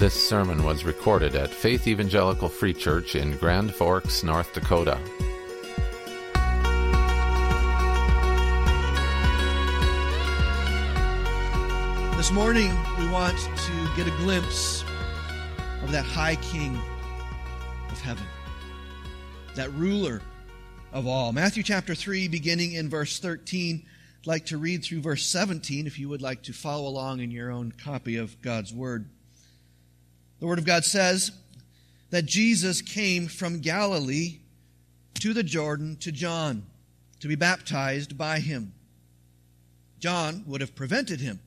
This sermon was recorded at Faith Evangelical Free Church in Grand Forks, North Dakota. This morning, we want to get a glimpse of that high king of heaven, that ruler of all. Matthew chapter 3, beginning in verse 13. I'd like to read through verse 17 if you would like to follow along in your own copy of God's Word. The Word of God says that Jesus came from Galilee to the Jordan to John to be baptized by him. John would have prevented him,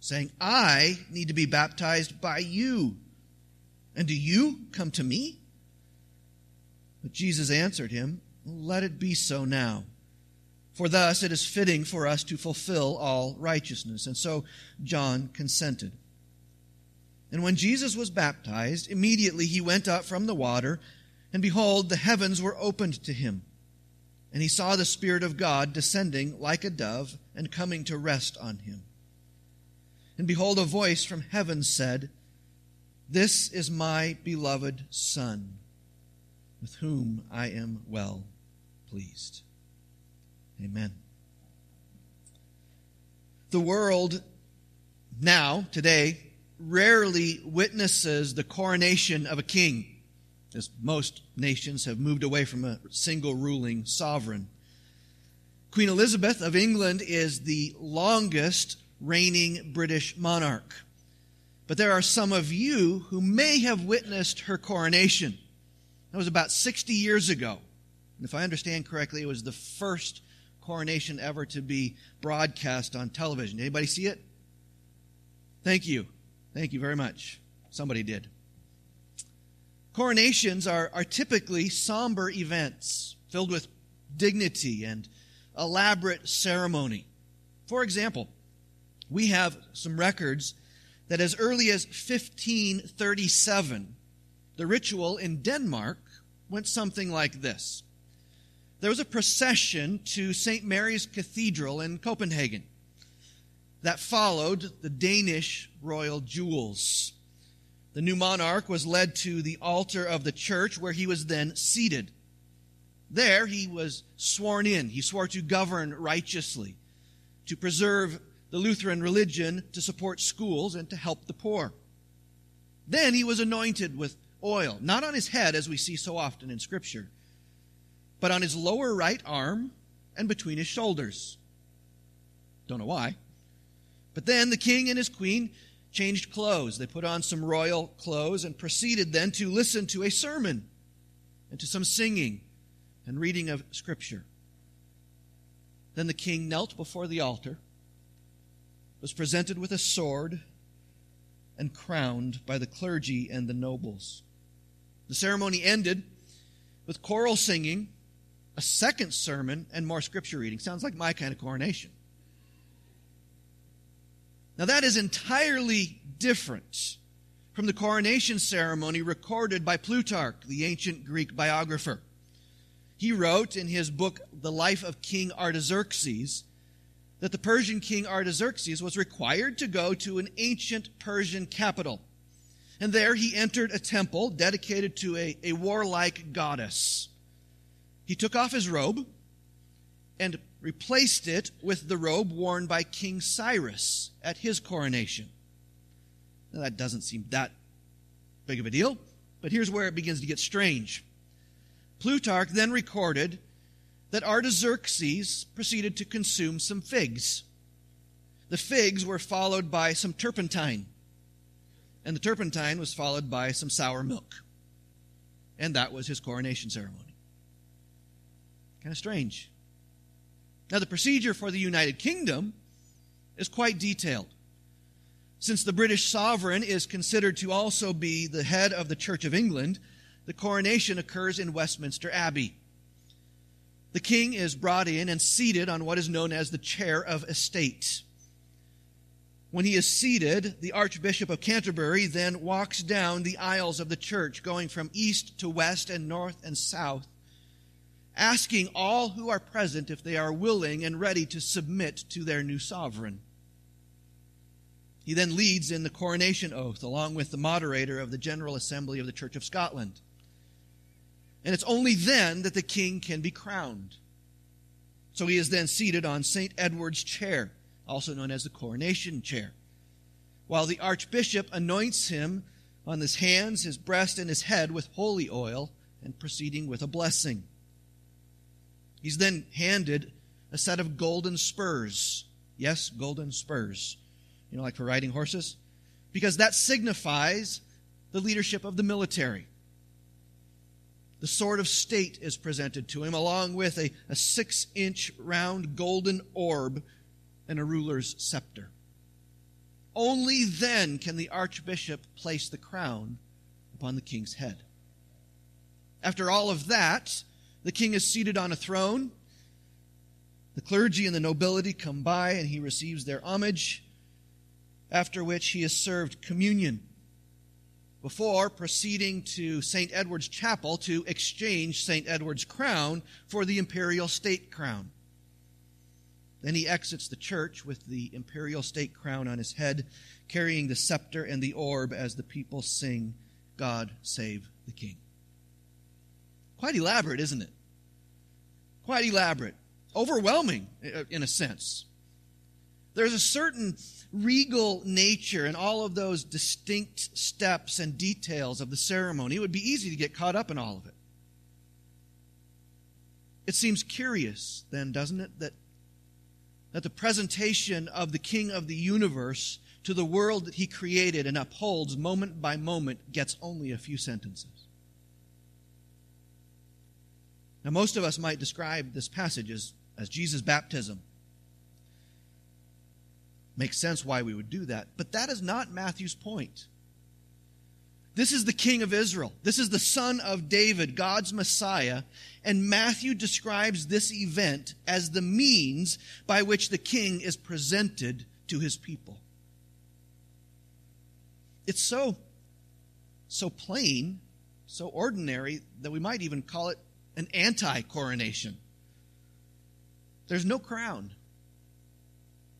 saying, I need to be baptized by you. And do you come to me? But Jesus answered him, Let it be so now. For thus it is fitting for us to fulfill all righteousness. And so John consented. And when Jesus was baptized, immediately he went up from the water, and behold, the heavens were opened to him. And he saw the Spirit of God descending like a dove and coming to rest on him. And behold, a voice from heaven said, This is my beloved Son, with whom I am well pleased. Amen. The world now, today, rarely witnesses the coronation of a king, as most nations have moved away from a single ruling sovereign. Queen Elizabeth of England is the longest reigning British monarch. But there are some of you who may have witnessed her coronation. That was about 60 years ago. And if I understand correctly, it was the first coronation ever to be broadcast on television. Anybody see it? Thank you. Thank you very much. Somebody did. Coronations are, are typically somber events filled with dignity and elaborate ceremony. For example, we have some records that as early as 1537, the ritual in Denmark went something like this. There was a procession to St. Mary's Cathedral in Copenhagen that followed the Danish royal jewels. The new monarch was led to the altar of the church where he was then seated. There he was sworn in. He swore to govern righteously, to preserve the Lutheran religion, to support schools, and to help the poor. Then he was anointed with oil, not on his head as we see so often in Scripture, but on his lower right arm and between his shoulders. Don't know why. But then the king and his queen changed clothes. They put on some royal clothes and proceeded then to listen to a sermon and to some singing and reading of Scripture. Then the king knelt before the altar, was presented with a sword, and crowned by the clergy and the nobles. The ceremony ended with choral singing, a second sermon, and more scripture reading. Sounds like my kind of coronation. Now, that is entirely different from the coronation ceremony recorded by Plutarch, the ancient Greek biographer. He wrote in his book, The Life of King Artaxerxes, that the Persian king Artaxerxes was required to go to an ancient Persian capital. And there he entered a temple dedicated to a, a warlike goddess. He took off his robe and replaced it with the robe worn by King Cyrus at his coronation. Now, that doesn't seem that big of a deal, but here's where it begins to get strange. Plutarch then recorded that Artaxerxes proceeded to consume some figs. The figs were followed by some turpentine, and the turpentine was followed by some sour milk. And that was his coronation ceremony. Kind of strange. Now, the procedure for the United Kingdom is quite detailed. Since the British sovereign is considered to also be the head of the Church of England, the coronation occurs in Westminster Abbey. The king is brought in and seated on what is known as the chair of estate. When he is seated, the Archbishop of Canterbury then walks down the aisles of the church, going from east to west and north and south asking all who are present if they are willing and ready to submit to their new sovereign. He then leads in the coronation oath along with the moderator of the General Assembly of the Church of Scotland. And it's only then that the king can be crowned. So he is then seated on St. Edward's chair, also known as the coronation chair, while the archbishop anoints him on his hands, his breast, and his head with holy oil and proceeding with a blessing. He's then handed a set of golden spurs. Yes, golden spurs. You know, like for riding horses? Because that signifies the leadership of the military. The sword of state is presented to him, along with a, a six inch round golden orb and a ruler's scepter. Only then can the archbishop place the crown upon the king's head. After all of that, the king is seated on a throne. The clergy and the nobility come by and he receives their homage, after which he is served communion before proceeding to St. Edward's Chapel to exchange St. Edward's crown for the imperial state crown. Then he exits the church with the imperial state crown on his head, carrying the scepter and the orb as the people sing, God save the King. Quite elaborate, isn't it? Quite elaborate. Overwhelming, uh, in a sense. There's a certain regal nature in all of those distinct steps and details of the ceremony. It would be easy to get caught up in all of it. It seems curious, then, doesn't it, that, that the presentation of the King of the universe to the world that he created and upholds moment by moment gets only a few sentences. Now, most of us might describe this passage as, as Jesus' baptism Makes sense why we would do that. But that is not Matthew's point. This is the king of Israel. This is the son of David, God's Messiah. And Matthew describes this event as the means by which the king is presented to his people. It's so, so plain, so ordinary, that we might even call it an anti coronation. There's no crown,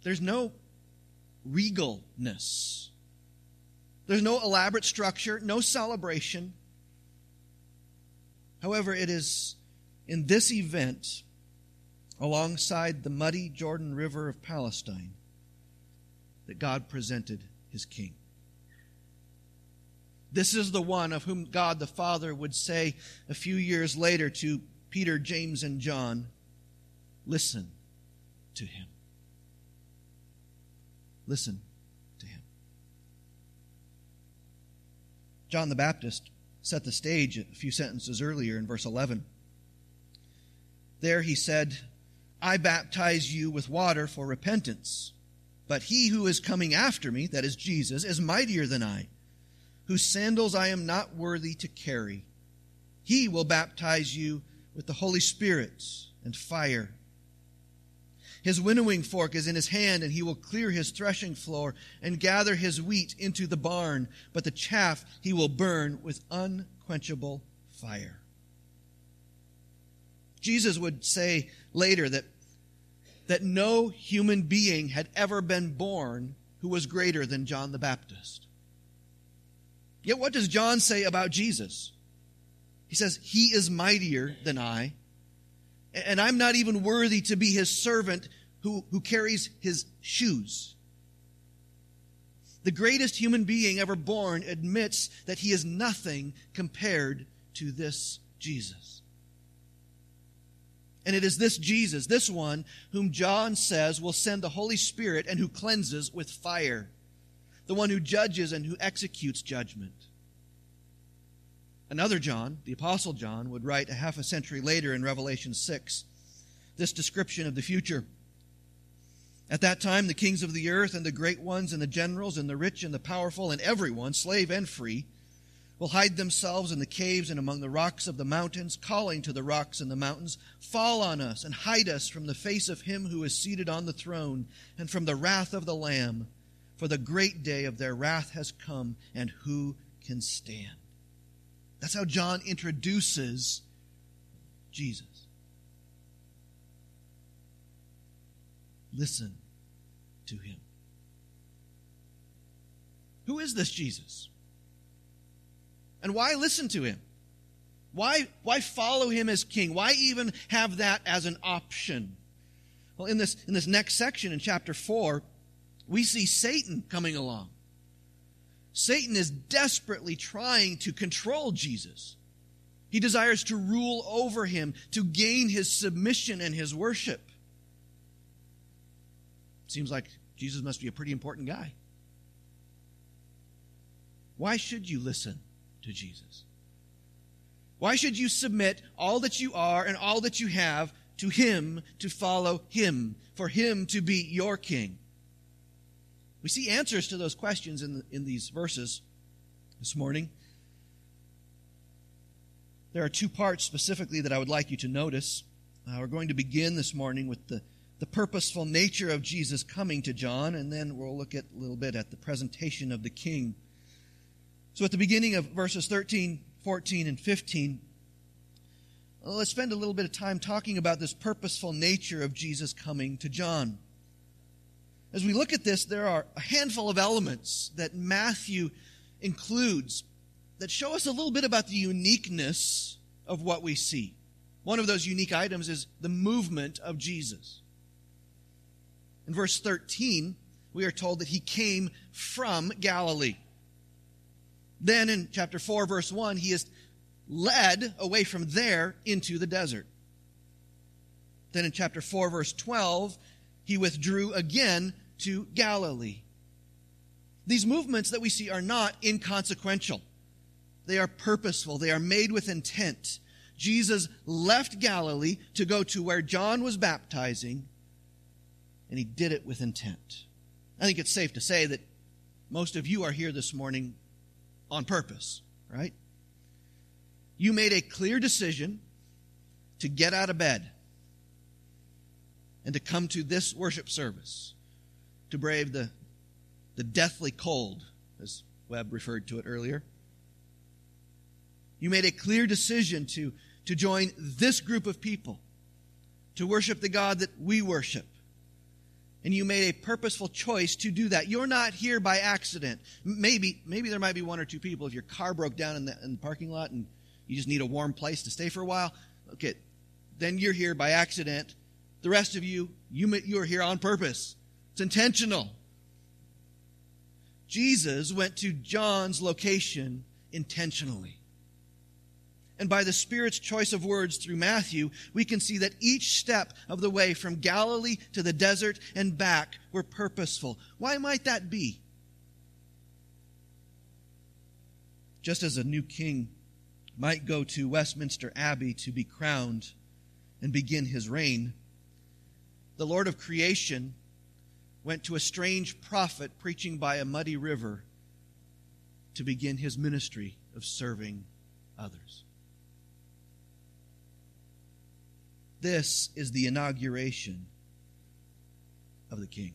there's no regalness. There's no elaborate structure, no celebration. However, it is in this event, alongside the muddy Jordan River of Palestine, that God presented his king. This is the one of whom God the Father would say a few years later to Peter, James, and John, Listen to him. Listen to him. John the Baptist set the stage a few sentences earlier in verse 11. There he said, I baptize you with water for repentance, but he who is coming after me, that is Jesus, is mightier than I, whose sandals I am not worthy to carry. He will baptize you with the Holy Spirit and fire. His winnowing fork is in his hand, and he will clear his threshing floor and gather his wheat into the barn, but the chaff he will burn with unquenchable fire. Jesus would say later that, that no human being had ever been born who was greater than John the Baptist. Yet what does John say about Jesus? He says, He is mightier than I and I'm not even worthy to be his servant who, who carries his shoes. The greatest human being ever born admits that he is nothing compared to this Jesus. And it is this Jesus, this one, whom John says will send the Holy Spirit and who cleanses with fire, the one who judges and who executes judgment. Another John, the Apostle John, would write a half a century later in Revelation 6 this description of the future. At that time, the kings of the earth and the great ones and the generals and the rich and the powerful and everyone, slave and free, will hide themselves in the caves and among the rocks of the mountains, calling to the rocks and the mountains, Fall on us and hide us from the face of him who is seated on the throne and from the wrath of the Lamb. For the great day of their wrath has come, and who can stand? That's how John introduces Jesus. Listen to him. Who is this Jesus? And why listen to him? Why, why follow him as king? Why even have that as an option? Well, in this, in this next section in chapter 4, we see Satan coming along. Satan is desperately trying to control Jesus. He desires to rule over him, to gain his submission and his worship. Seems like Jesus must be a pretty important guy. Why should you listen to Jesus? Why should you submit all that you are and all that you have to Him to follow Him, for Him to be your King? We see answers to those questions in, the, in these verses this morning. There are two parts specifically that I would like you to notice. Uh, we're going to begin this morning with the, the purposeful nature of Jesus coming to John, and then we'll look at a little bit at the presentation of the king. So at the beginning of verses 13, 14, and 15, let's spend a little bit of time talking about this purposeful nature of Jesus coming to John. As we look at this, there are a handful of elements that Matthew includes that show us a little bit about the uniqueness of what we see. One of those unique items is the movement of Jesus. In verse 13, we are told that he came from Galilee. Then in chapter 4, verse 1, he is led away from there into the desert. Then in chapter 4, verse 12, he withdrew again to Galilee. These movements that we see are not inconsequential. They are purposeful. They are made with intent. Jesus left Galilee to go to where John was baptizing, and he did it with intent. I think it's safe to say that most of you are here this morning on purpose, right? You made a clear decision to get out of bed and to come to this worship service, to brave the, the deathly cold, as Webb referred to it earlier. You made a clear decision to, to join this group of people, to worship the God that we worship. And you made a purposeful choice to do that. You're not here by accident. Maybe, maybe there might be one or two people if your car broke down in the, in the parking lot and you just need a warm place to stay for a while. Okay, then you're here by accident the rest of you, you, you are here on purpose. It's intentional. Jesus went to John's location intentionally. And by the Spirit's choice of words through Matthew, we can see that each step of the way from Galilee to the desert and back were purposeful. Why might that be? Just as a new king might go to Westminster Abbey to be crowned and begin his reign, the Lord of creation went to a strange prophet preaching by a muddy river to begin his ministry of serving others. This is the inauguration of the king.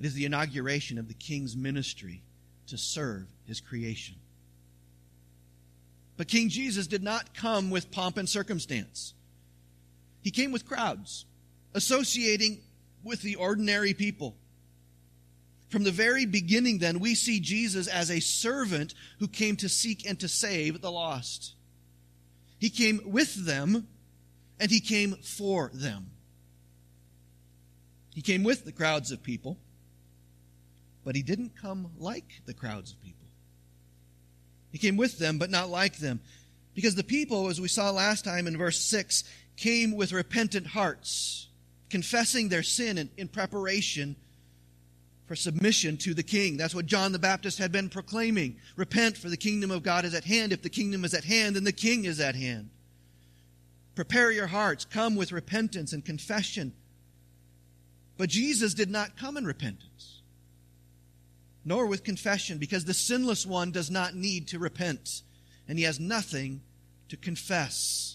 It is the inauguration of the king's ministry to serve his creation. But King Jesus did not come with pomp and circumstance. He came with crowds associating with the ordinary people. From the very beginning, then, we see Jesus as a servant who came to seek and to save the lost. He came with them, and he came for them. He came with the crowds of people, but he didn't come like the crowds of people. He came with them, but not like them. Because the people, as we saw last time in verse 6, came with repentant hearts confessing their sin in, in preparation for submission to the king. That's what John the Baptist had been proclaiming. Repent, for the kingdom of God is at hand. If the kingdom is at hand, then the king is at hand. Prepare your hearts. Come with repentance and confession. But Jesus did not come in repentance, nor with confession, because the sinless one does not need to repent, and he has nothing to confess.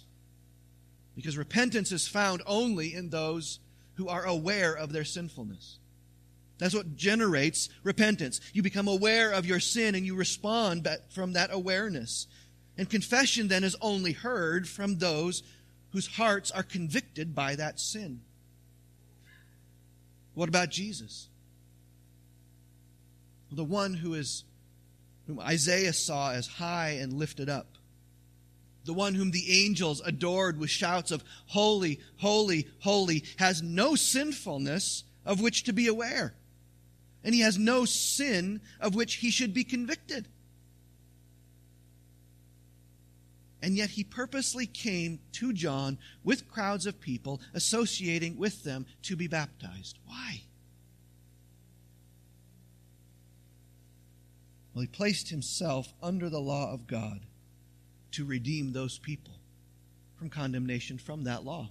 Because repentance is found only in those who are aware of their sinfulness. That's what generates repentance. You become aware of your sin and you respond from that awareness. And confession then is only heard from those whose hearts are convicted by that sin. What about Jesus? The one who is whom Isaiah saw as high and lifted up. The one whom the angels adored with shouts of holy, holy, holy has no sinfulness of which to be aware. And he has no sin of which he should be convicted. And yet he purposely came to John with crowds of people, associating with them to be baptized. Why? Well, he placed himself under the law of God to redeem those people from condemnation from that law.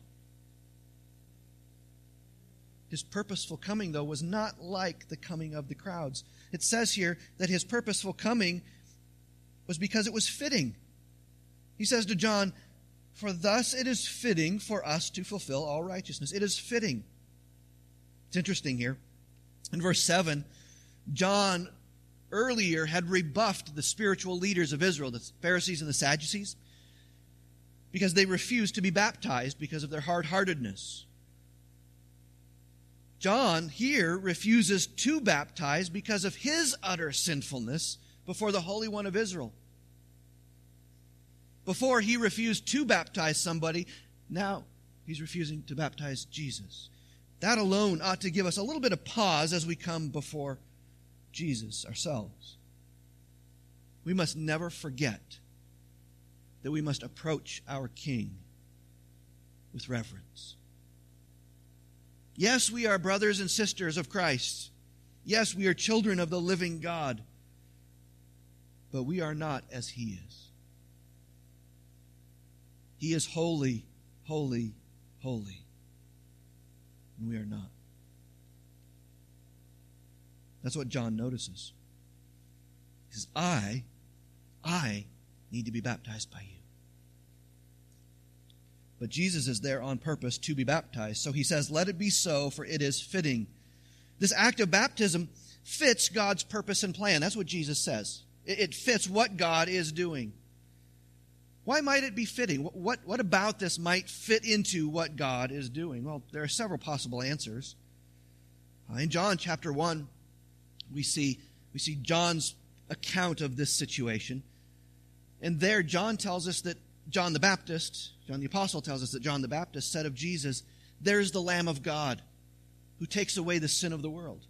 His purposeful coming, though, was not like the coming of the crowds. It says here that his purposeful coming was because it was fitting. He says to John, For thus it is fitting for us to fulfill all righteousness. It is fitting. It's interesting here. In verse 7, John earlier had rebuffed the spiritual leaders of Israel, the Pharisees and the Sadducees, because they refused to be baptized because of their hard heartedness. John here refuses to baptize because of his utter sinfulness before the Holy One of Israel. Before he refused to baptize somebody, now he's refusing to baptize Jesus. That alone ought to give us a little bit of pause as we come before Jesus ourselves. We must never forget that we must approach our King with reverence. Yes, we are brothers and sisters of Christ. Yes, we are children of the living God. But we are not as He is. He is holy, holy, holy. And we are not. That's what John notices. He says, I, I need to be baptized by you. But Jesus is there on purpose to be baptized. So he says, Let it be so, for it is fitting. This act of baptism fits God's purpose and plan. That's what Jesus says. It fits what God is doing. Why might it be fitting? What, what about this might fit into what God is doing? Well, there are several possible answers. Uh, in John chapter 1, we see, we see John's account of this situation. And there, John tells us that John the Baptist, John the Apostle tells us that John the Baptist said of Jesus, There's the Lamb of God who takes away the sin of the world.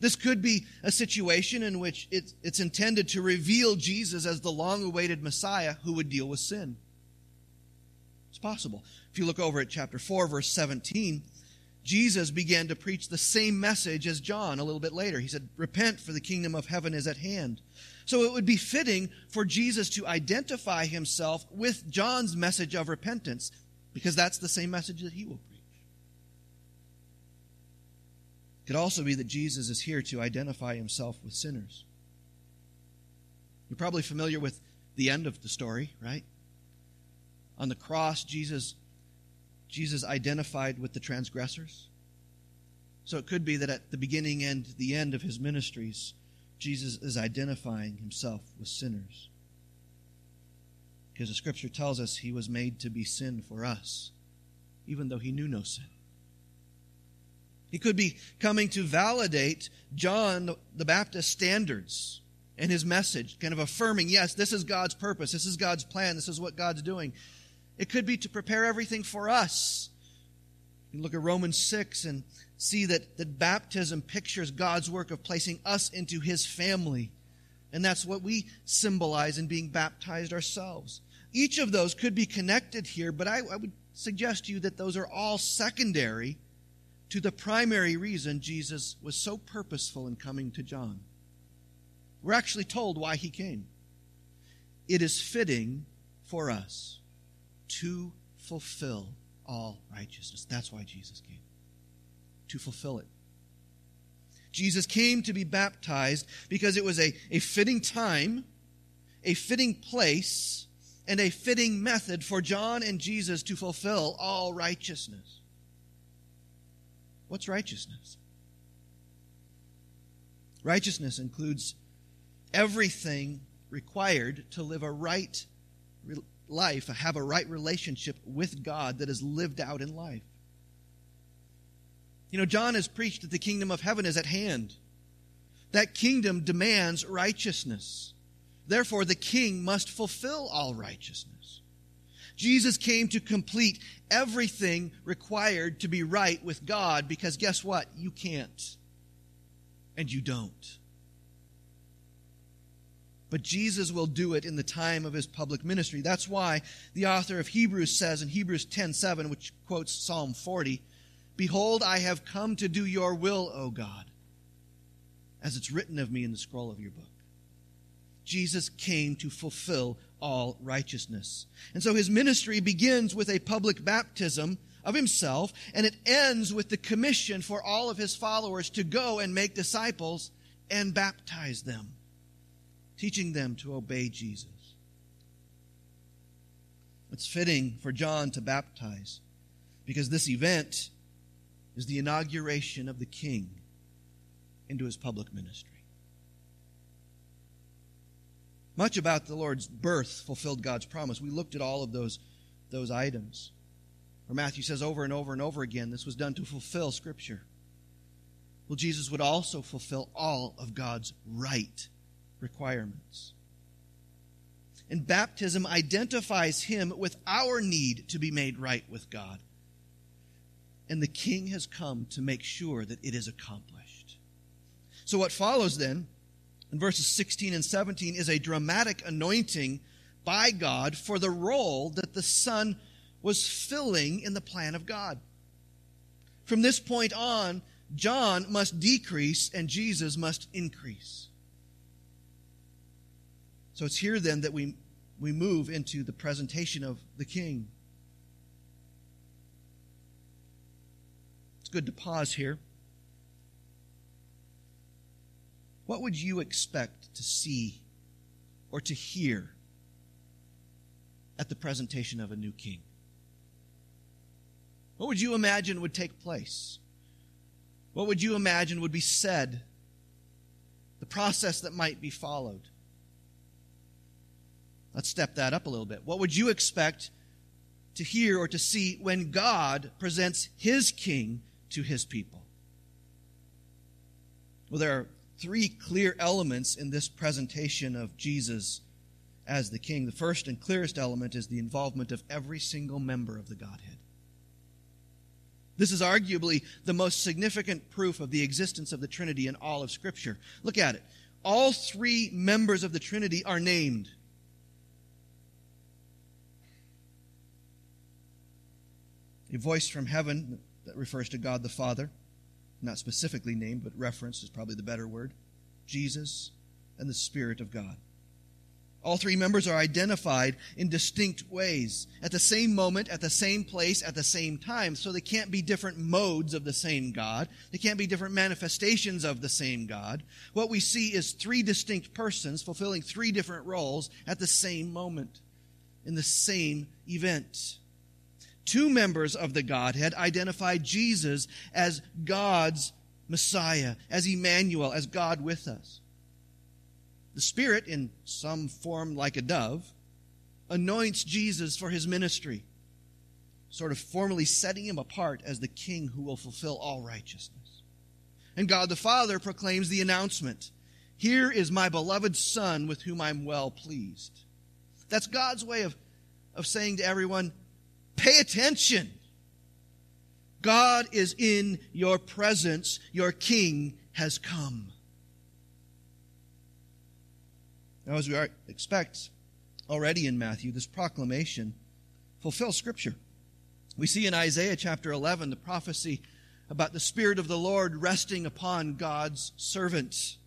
This could be a situation in which it's, it's intended to reveal Jesus as the long awaited Messiah who would deal with sin. It's possible. If you look over at chapter 4, verse 17, Jesus began to preach the same message as John a little bit later. He said, Repent, for the kingdom of heaven is at hand. So it would be fitting for Jesus to identify himself with John's message of repentance, because that's the same message that he will preach. It could also be that Jesus is here to identify himself with sinners. You're probably familiar with the end of the story, right? On the cross, Jesus, Jesus identified with the transgressors. So it could be that at the beginning and the end of his ministries, Jesus is identifying himself with sinners. Because the scripture tells us he was made to be sin for us, even though he knew no sin. He could be coming to validate John the Baptist's standards and his message, kind of affirming, yes, this is God's purpose, this is God's plan, this is what God's doing. It could be to prepare everything for us. You look at Romans 6 and see that, that baptism pictures God's work of placing us into his family. And that's what we symbolize in being baptized ourselves. Each of those could be connected here, but I, I would suggest to you that those are all secondary to the primary reason Jesus was so purposeful in coming to John. We're actually told why he came. It is fitting for us to fulfill all righteousness. That's why Jesus came, to fulfill it. Jesus came to be baptized because it was a, a fitting time, a fitting place, and a fitting method for John and Jesus to fulfill all righteousness. What's righteousness? Righteousness includes everything required to live a right life, have a right relationship with God that is lived out in life. You know, John has preached that the kingdom of heaven is at hand. That kingdom demands righteousness. Therefore, the king must fulfill all righteousness. Jesus came to complete everything required to be right with God because guess what? You can't. And you don't. But Jesus will do it in the time of his public ministry. That's why the author of Hebrews says in Hebrews 10:7, which quotes Psalm 40, "Behold, I have come to do your will, O God, as it's written of me in the scroll of your book." Jesus came to fulfill all righteousness. And so his ministry begins with a public baptism of himself, and it ends with the commission for all of his followers to go and make disciples and baptize them, teaching them to obey Jesus. It's fitting for John to baptize because this event is the inauguration of the king into his public ministry. Much about the Lord's birth fulfilled God's promise. We looked at all of those, those items. Where Matthew says over and over and over again, this was done to fulfill Scripture. Well, Jesus would also fulfill all of God's right requirements. And baptism identifies him with our need to be made right with God. And the king has come to make sure that it is accomplished. So, what follows then in verses 16 and 17 is a dramatic anointing by God for the role that the Son was filling in the plan of God. From this point on, John must decrease and Jesus must increase. So it's here then that we, we move into the presentation of the king. It's good to pause here. What would you expect to see or to hear at the presentation of a new king? What would you imagine would take place? What would you imagine would be said? The process that might be followed. Let's step that up a little bit. What would you expect to hear or to see when God presents his king to his people? Well, there are three clear elements in this presentation of Jesus as the king. The first and clearest element is the involvement of every single member of the Godhead. This is arguably the most significant proof of the existence of the Trinity in all of Scripture. Look at it. All three members of the Trinity are named. A voice from heaven that refers to God the Father not specifically named, but referenced is probably the better word Jesus and the Spirit of God. All three members are identified in distinct ways, at the same moment, at the same place, at the same time. So they can't be different modes of the same God. They can't be different manifestations of the same God. What we see is three distinct persons fulfilling three different roles at the same moment, in the same event two members of the Godhead identify Jesus as God's Messiah, as Emmanuel, as God with us. The Spirit, in some form like a dove, anoints Jesus for his ministry, sort of formally setting him apart as the king who will fulfill all righteousness. And God the Father proclaims the announcement Here is my beloved Son with whom I'm well pleased. That's God's way of, of saying to everyone, Pay attention. God is in your presence. Your King has come. Now, as we expect already in Matthew, this proclamation fulfills Scripture. We see in Isaiah chapter 11 the prophecy about the Spirit of the Lord resting upon God's servants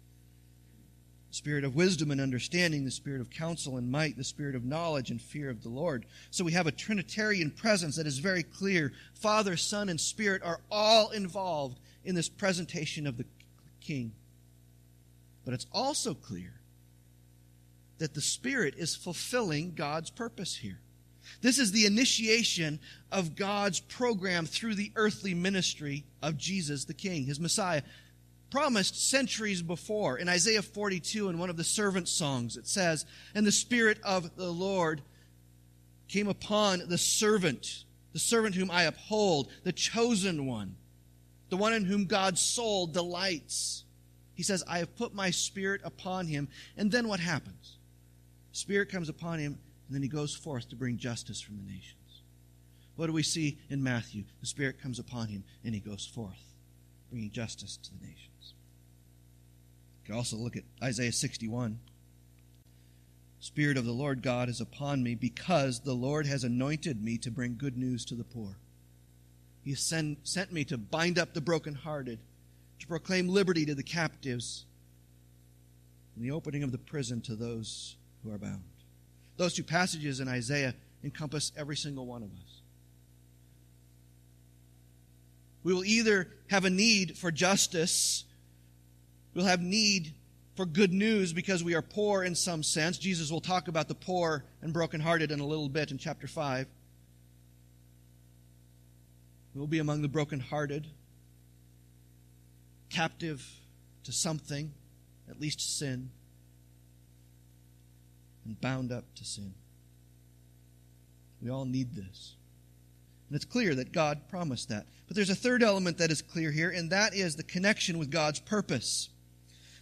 spirit of wisdom and understanding, the spirit of counsel and might, the spirit of knowledge and fear of the Lord. So we have a Trinitarian presence that is very clear. Father, Son, and Spirit are all involved in this presentation of the King. But it's also clear that the Spirit is fulfilling God's purpose here. This is the initiation of God's program through the earthly ministry of Jesus the King, his Messiah promised centuries before. In Isaiah 42, in one of the servant songs, it says, And the Spirit of the Lord came upon the servant, the servant whom I uphold, the chosen one, the one in whom God's soul delights. He says, I have put my spirit upon him. And then what happens? Spirit comes upon him, and then he goes forth to bring justice from the nations. What do we see in Matthew? The Spirit comes upon him, and he goes forth, bringing justice to the nations. You can also look at Isaiah 61. Spirit of the Lord God is upon me because the Lord has anointed me to bring good news to the poor. He sent, sent me to bind up the brokenhearted, to proclaim liberty to the captives, and the opening of the prison to those who are bound. Those two passages in Isaiah encompass every single one of us. We will either have a need for justice, we'll have need for good news because we are poor in some sense. Jesus will talk about the poor and brokenhearted in a little bit in chapter 5. We'll be among the brokenhearted, captive to something, at least sin, and bound up to sin. We all need this. And it's clear that God promised that. But there's a third element that is clear here, and that is the connection with God's purpose.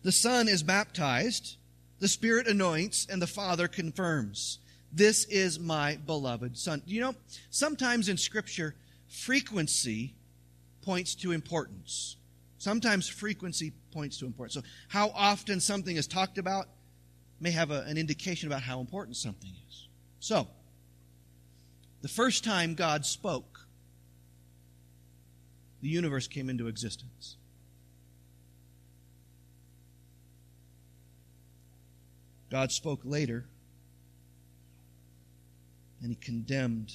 The Son is baptized, the Spirit anoints, and the Father confirms. This is my beloved Son. You know, sometimes in Scripture, frequency points to importance. Sometimes frequency points to importance. So, how often something is talked about may have a, an indication about how important something is. So, the first time God spoke, the universe came into existence. God spoke later, and he condemned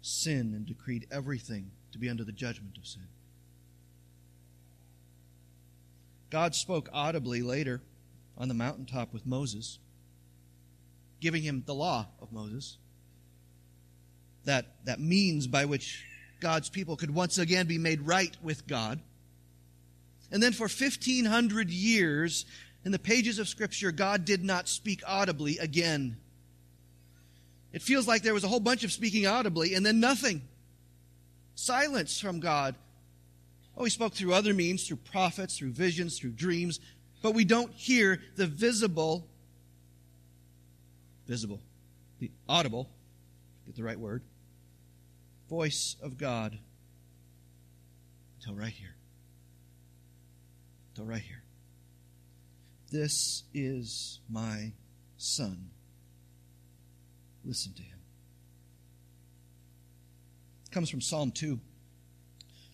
sin and decreed everything to be under the judgment of sin. God spoke audibly later on the mountaintop with Moses, giving him the law of Moses that, that means by which God's people could once again be made right with God. And then for 1500 years, in the pages of Scripture, God did not speak audibly again. It feels like there was a whole bunch of speaking audibly and then nothing. Silence from God. Oh, he spoke through other means, through prophets, through visions, through dreams, but we don't hear the visible, visible, the audible, get the right word, voice of God until right here. Until right here. This is my son. Listen to him. It comes from Psalm 2.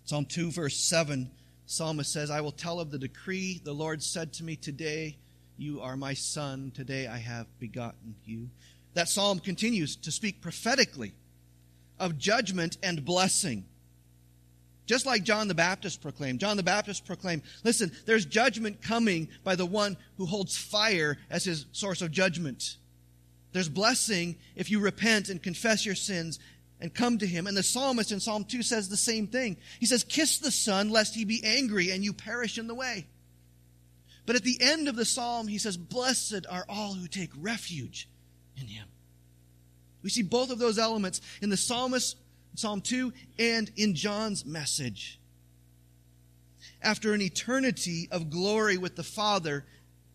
Psalm 2, verse 7, psalmist says, I will tell of the decree the Lord said to me today, You are my son, today I have begotten you. That psalm continues to speak prophetically of judgment and blessing. Just like John the Baptist proclaimed. John the Baptist proclaimed, listen, there's judgment coming by the one who holds fire as his source of judgment. There's blessing if you repent and confess your sins and come to him. And the psalmist in Psalm 2 says the same thing. He says, Kiss the Son, lest he be angry and you perish in the way. But at the end of the psalm, he says, Blessed are all who take refuge in him. We see both of those elements in the psalmist, Psalm 2, and in John's message. After an eternity of glory with the Father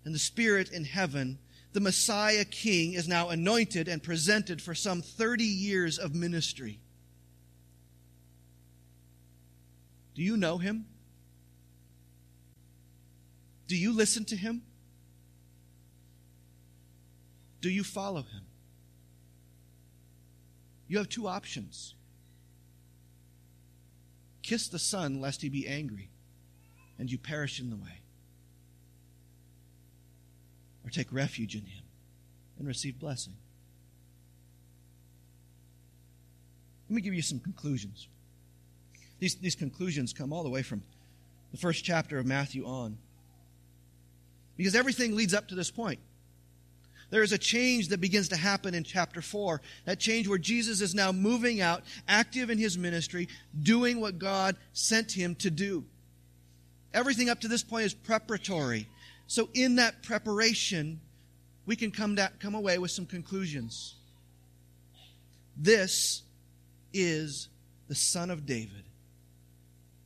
and the Spirit in heaven, the Messiah King is now anointed and presented for some 30 years of ministry. Do you know him? Do you listen to him? Do you follow him? You have two options kiss the Son, lest he be angry, and you perish in the way. Or take refuge in him and receive blessing. Let me give you some conclusions. These, these conclusions come all the way from the first chapter of Matthew on. Because everything leads up to this point. There is a change that begins to happen in chapter 4. That change where Jesus is now moving out, active in his ministry, doing what God sent him to do. Everything up to this point is preparatory. So, in that preparation, we can come, da- come away with some conclusions. This is the Son of David,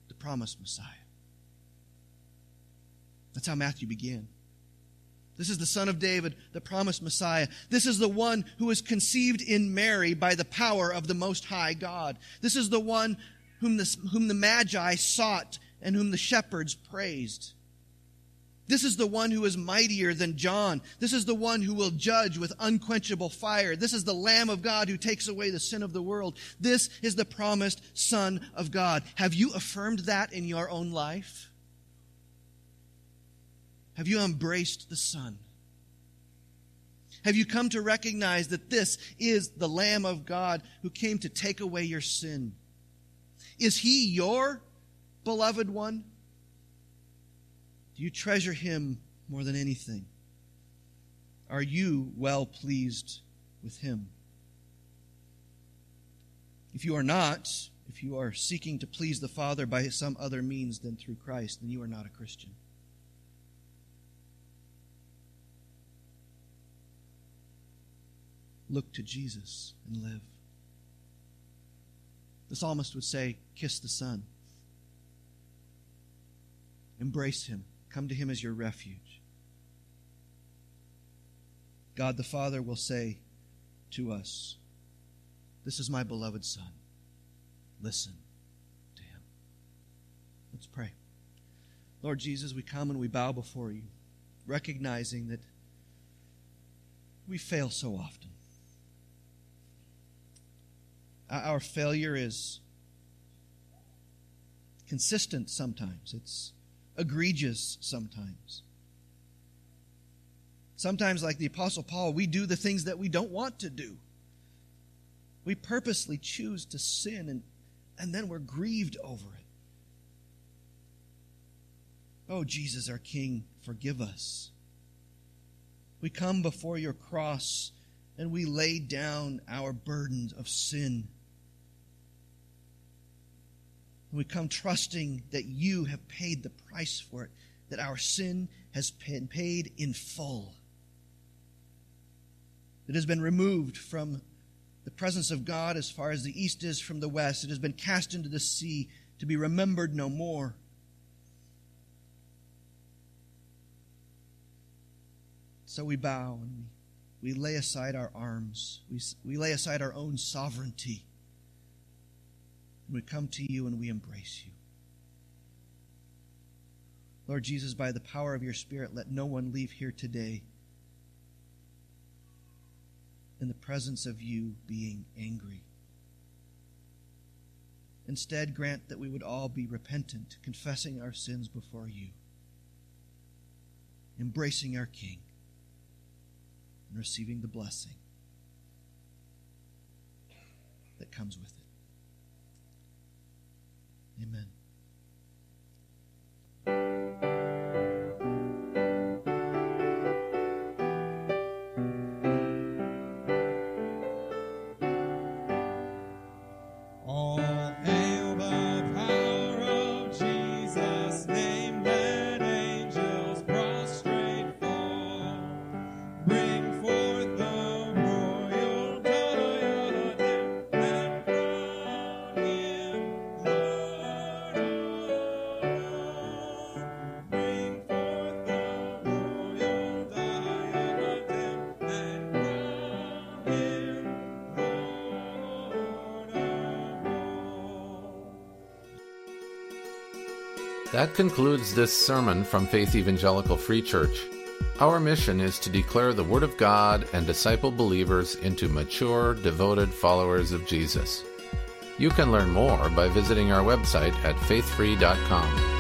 the promised Messiah. That's how Matthew began. This is the Son of David, the promised Messiah. This is the one who was conceived in Mary by the power of the Most High God. This is the one whom the, whom the Magi sought and whom the shepherds praised. This is the one who is mightier than John. This is the one who will judge with unquenchable fire. This is the Lamb of God who takes away the sin of the world. This is the promised Son of God. Have you affirmed that in your own life? Have you embraced the Son? Have you come to recognize that this is the Lamb of God who came to take away your sin? Is he your beloved one? Do you treasure him more than anything? Are you well pleased with him? If you are not, if you are seeking to please the Father by some other means than through Christ, then you are not a Christian. Look to Jesus and live. The psalmist would say, Kiss the Son. Embrace him. Come to him as your refuge. God the Father will say to us, This is my beloved Son. Listen to him. Let's pray. Lord Jesus, we come and we bow before you, recognizing that we fail so often. Our failure is consistent sometimes. It's egregious sometimes. Sometimes, like the Apostle Paul, we do the things that we don't want to do. We purposely choose to sin and, and then we're grieved over it. Oh, Jesus, our King, forgive us. We come before your cross and we lay down our burdens of sin. We come trusting that you have paid the price for it, that our sin has been paid in full. It has been removed from the presence of God as far as the east is from the west. It has been cast into the sea to be remembered no more. So we bow and we, we lay aside our arms. We, we lay aside our own sovereignty we come to you and we embrace you. Lord Jesus, by the power of your Spirit, let no one leave here today in the presence of you being angry. Instead, grant that we would all be repentant, confessing our sins before you, embracing our King, and receiving the blessing that comes with it. Amen. That concludes this sermon from Faith Evangelical Free Church. Our mission is to declare the Word of God and disciple believers into mature, devoted followers of Jesus. You can learn more by visiting our website at faithfree.com.